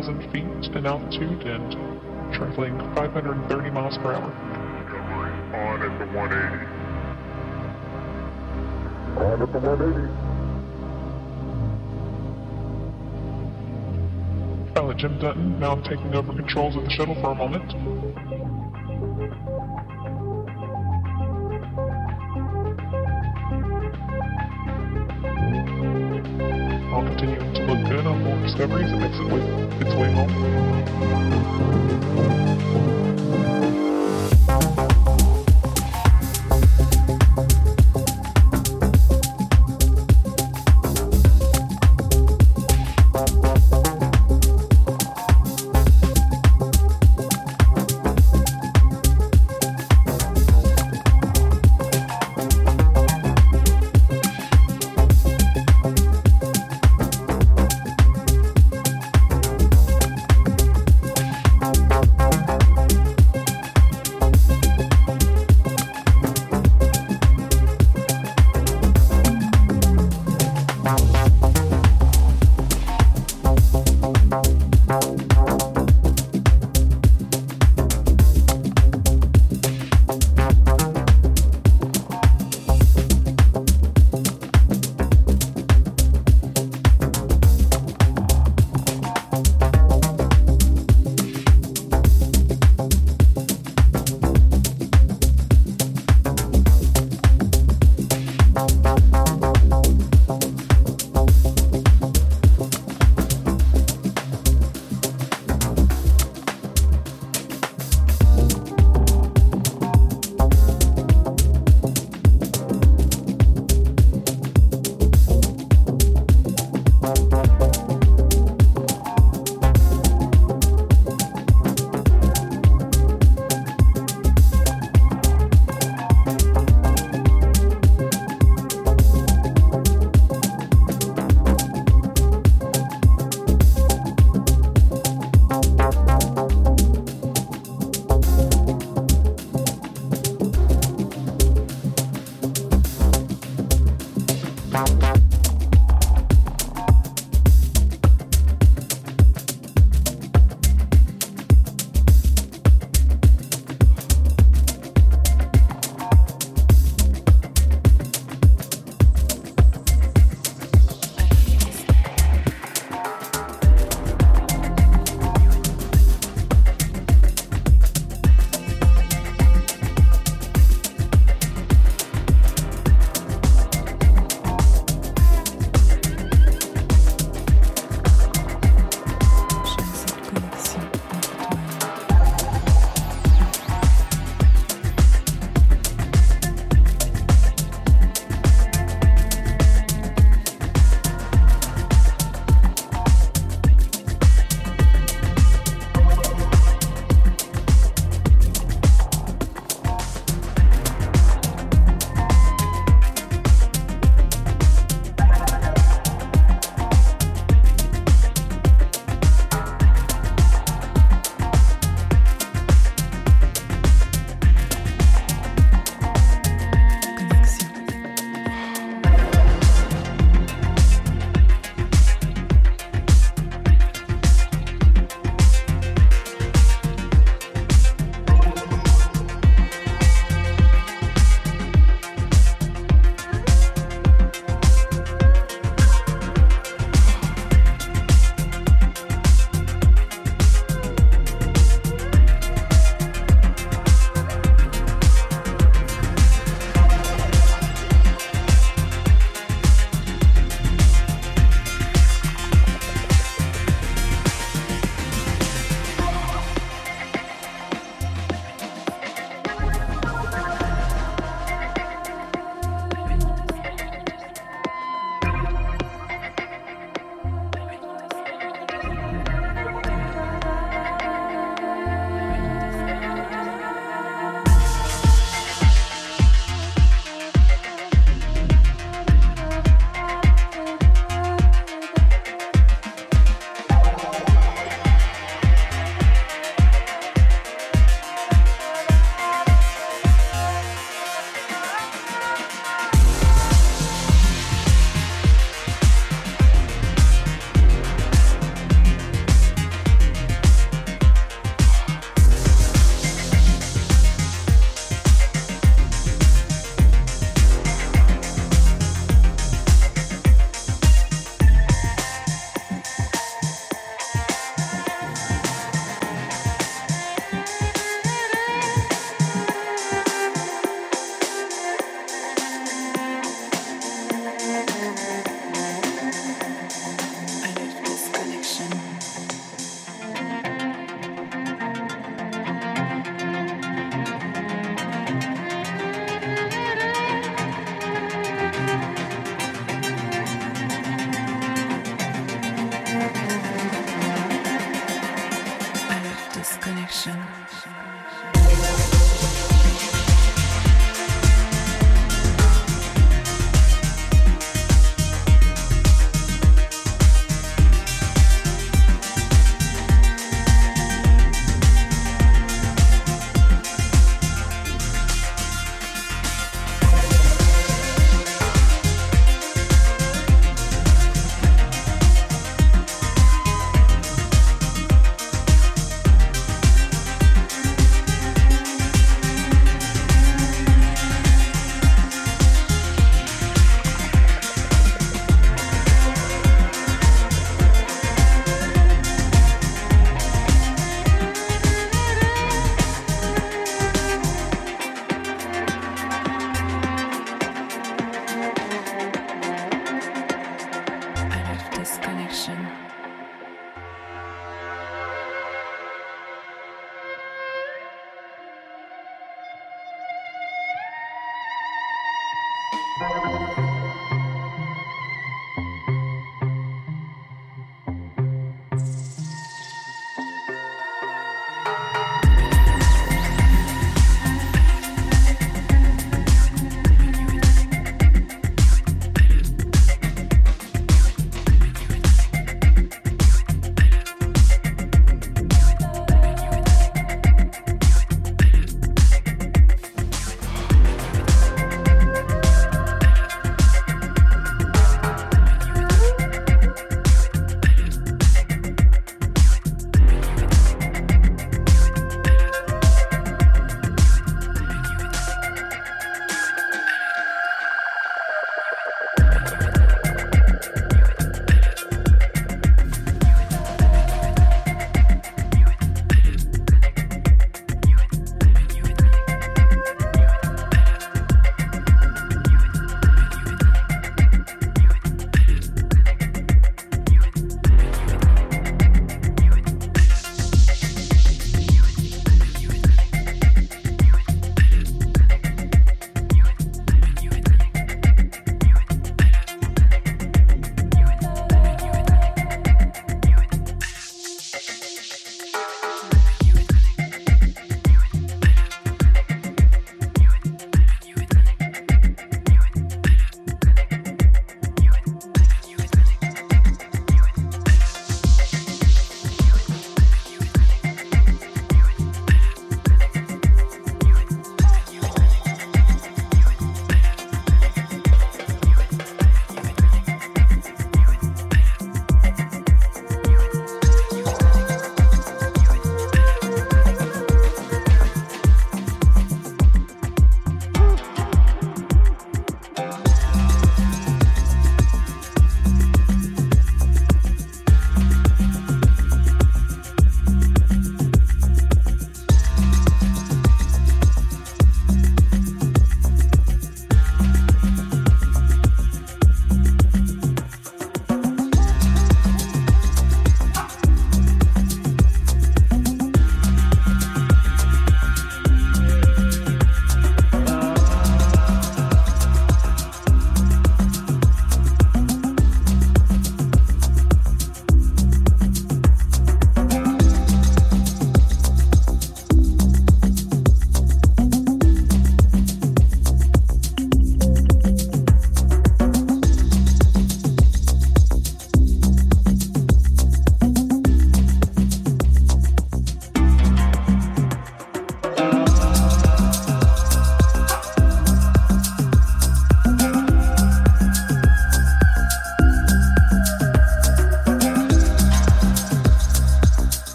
10,000 feet in altitude and traveling 530 miles per hour. Covering on at the 180. On at the 180. Pilot Jim Dutton, now I'm taking over controls of the shuttle for a moment. As it makes its way, its way home.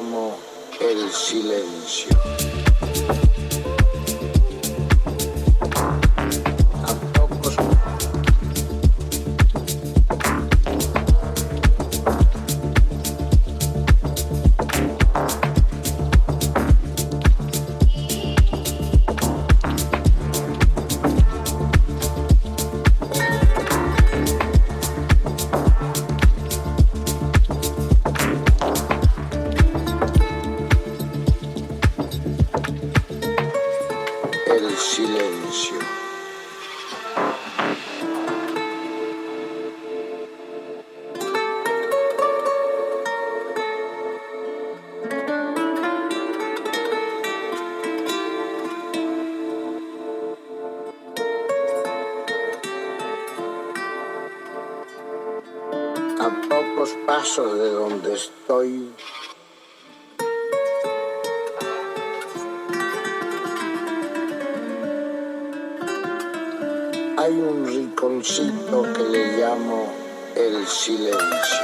llamo el silencio. Rinconcito que le llamo el silencio.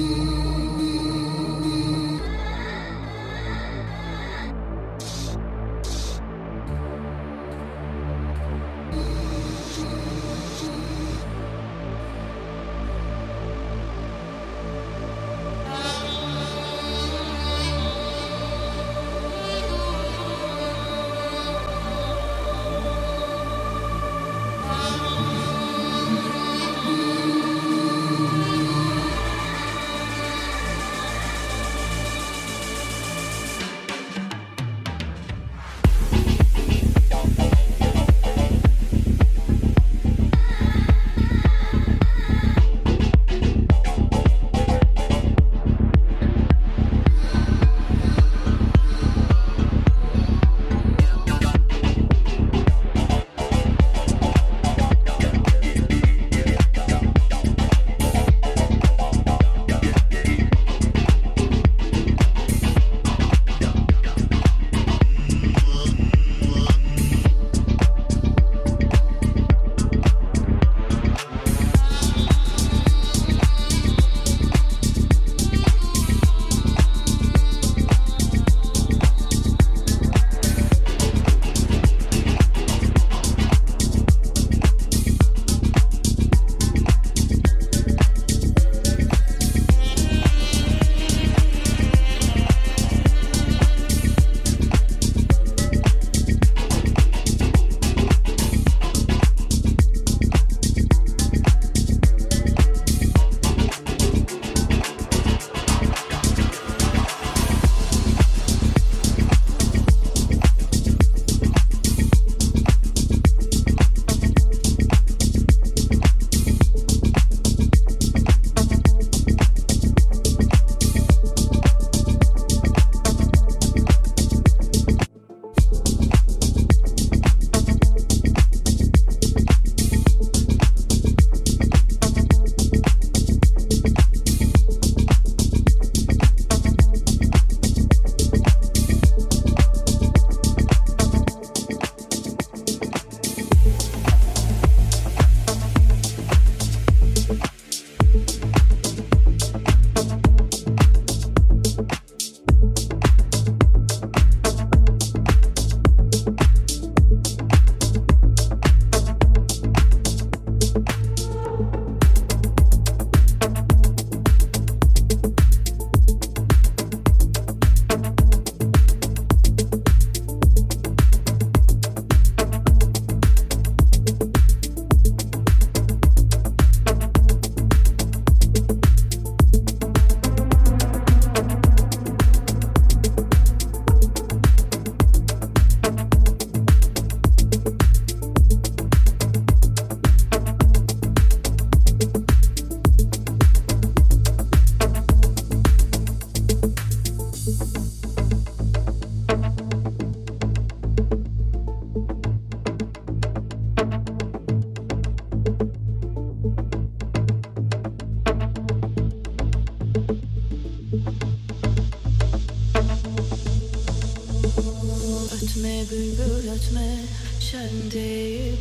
you.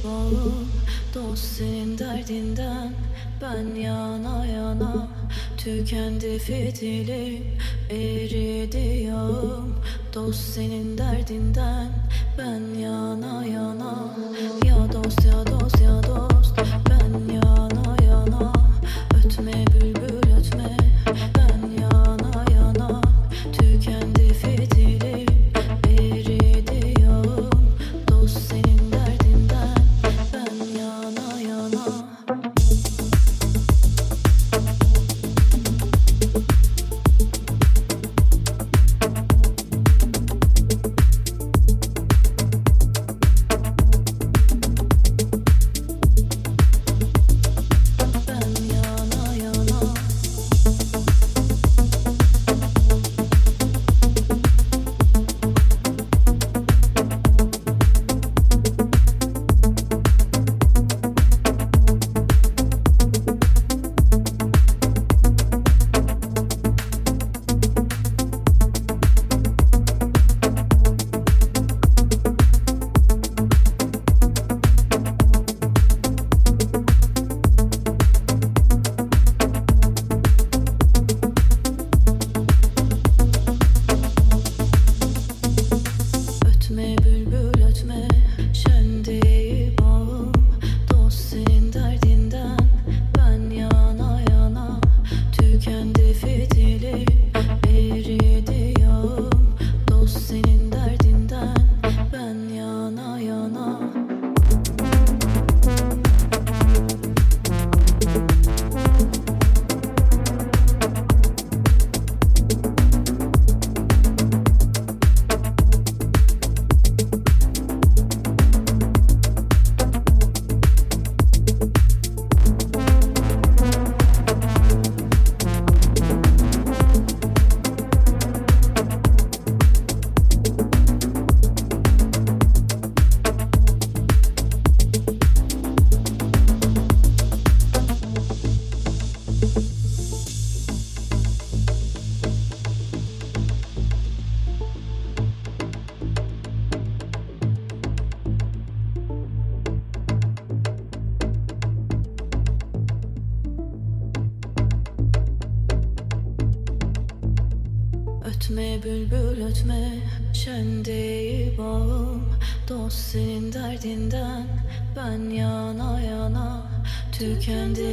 olalım Dost senin derdinden. Ben yana yana Tükendi fitilim eridi yağım Dost senin derdinden. Ben yana yana Ya dost ya dost ya dost. Ben yana yana Ötme bülbül ötme. Ben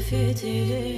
fidélité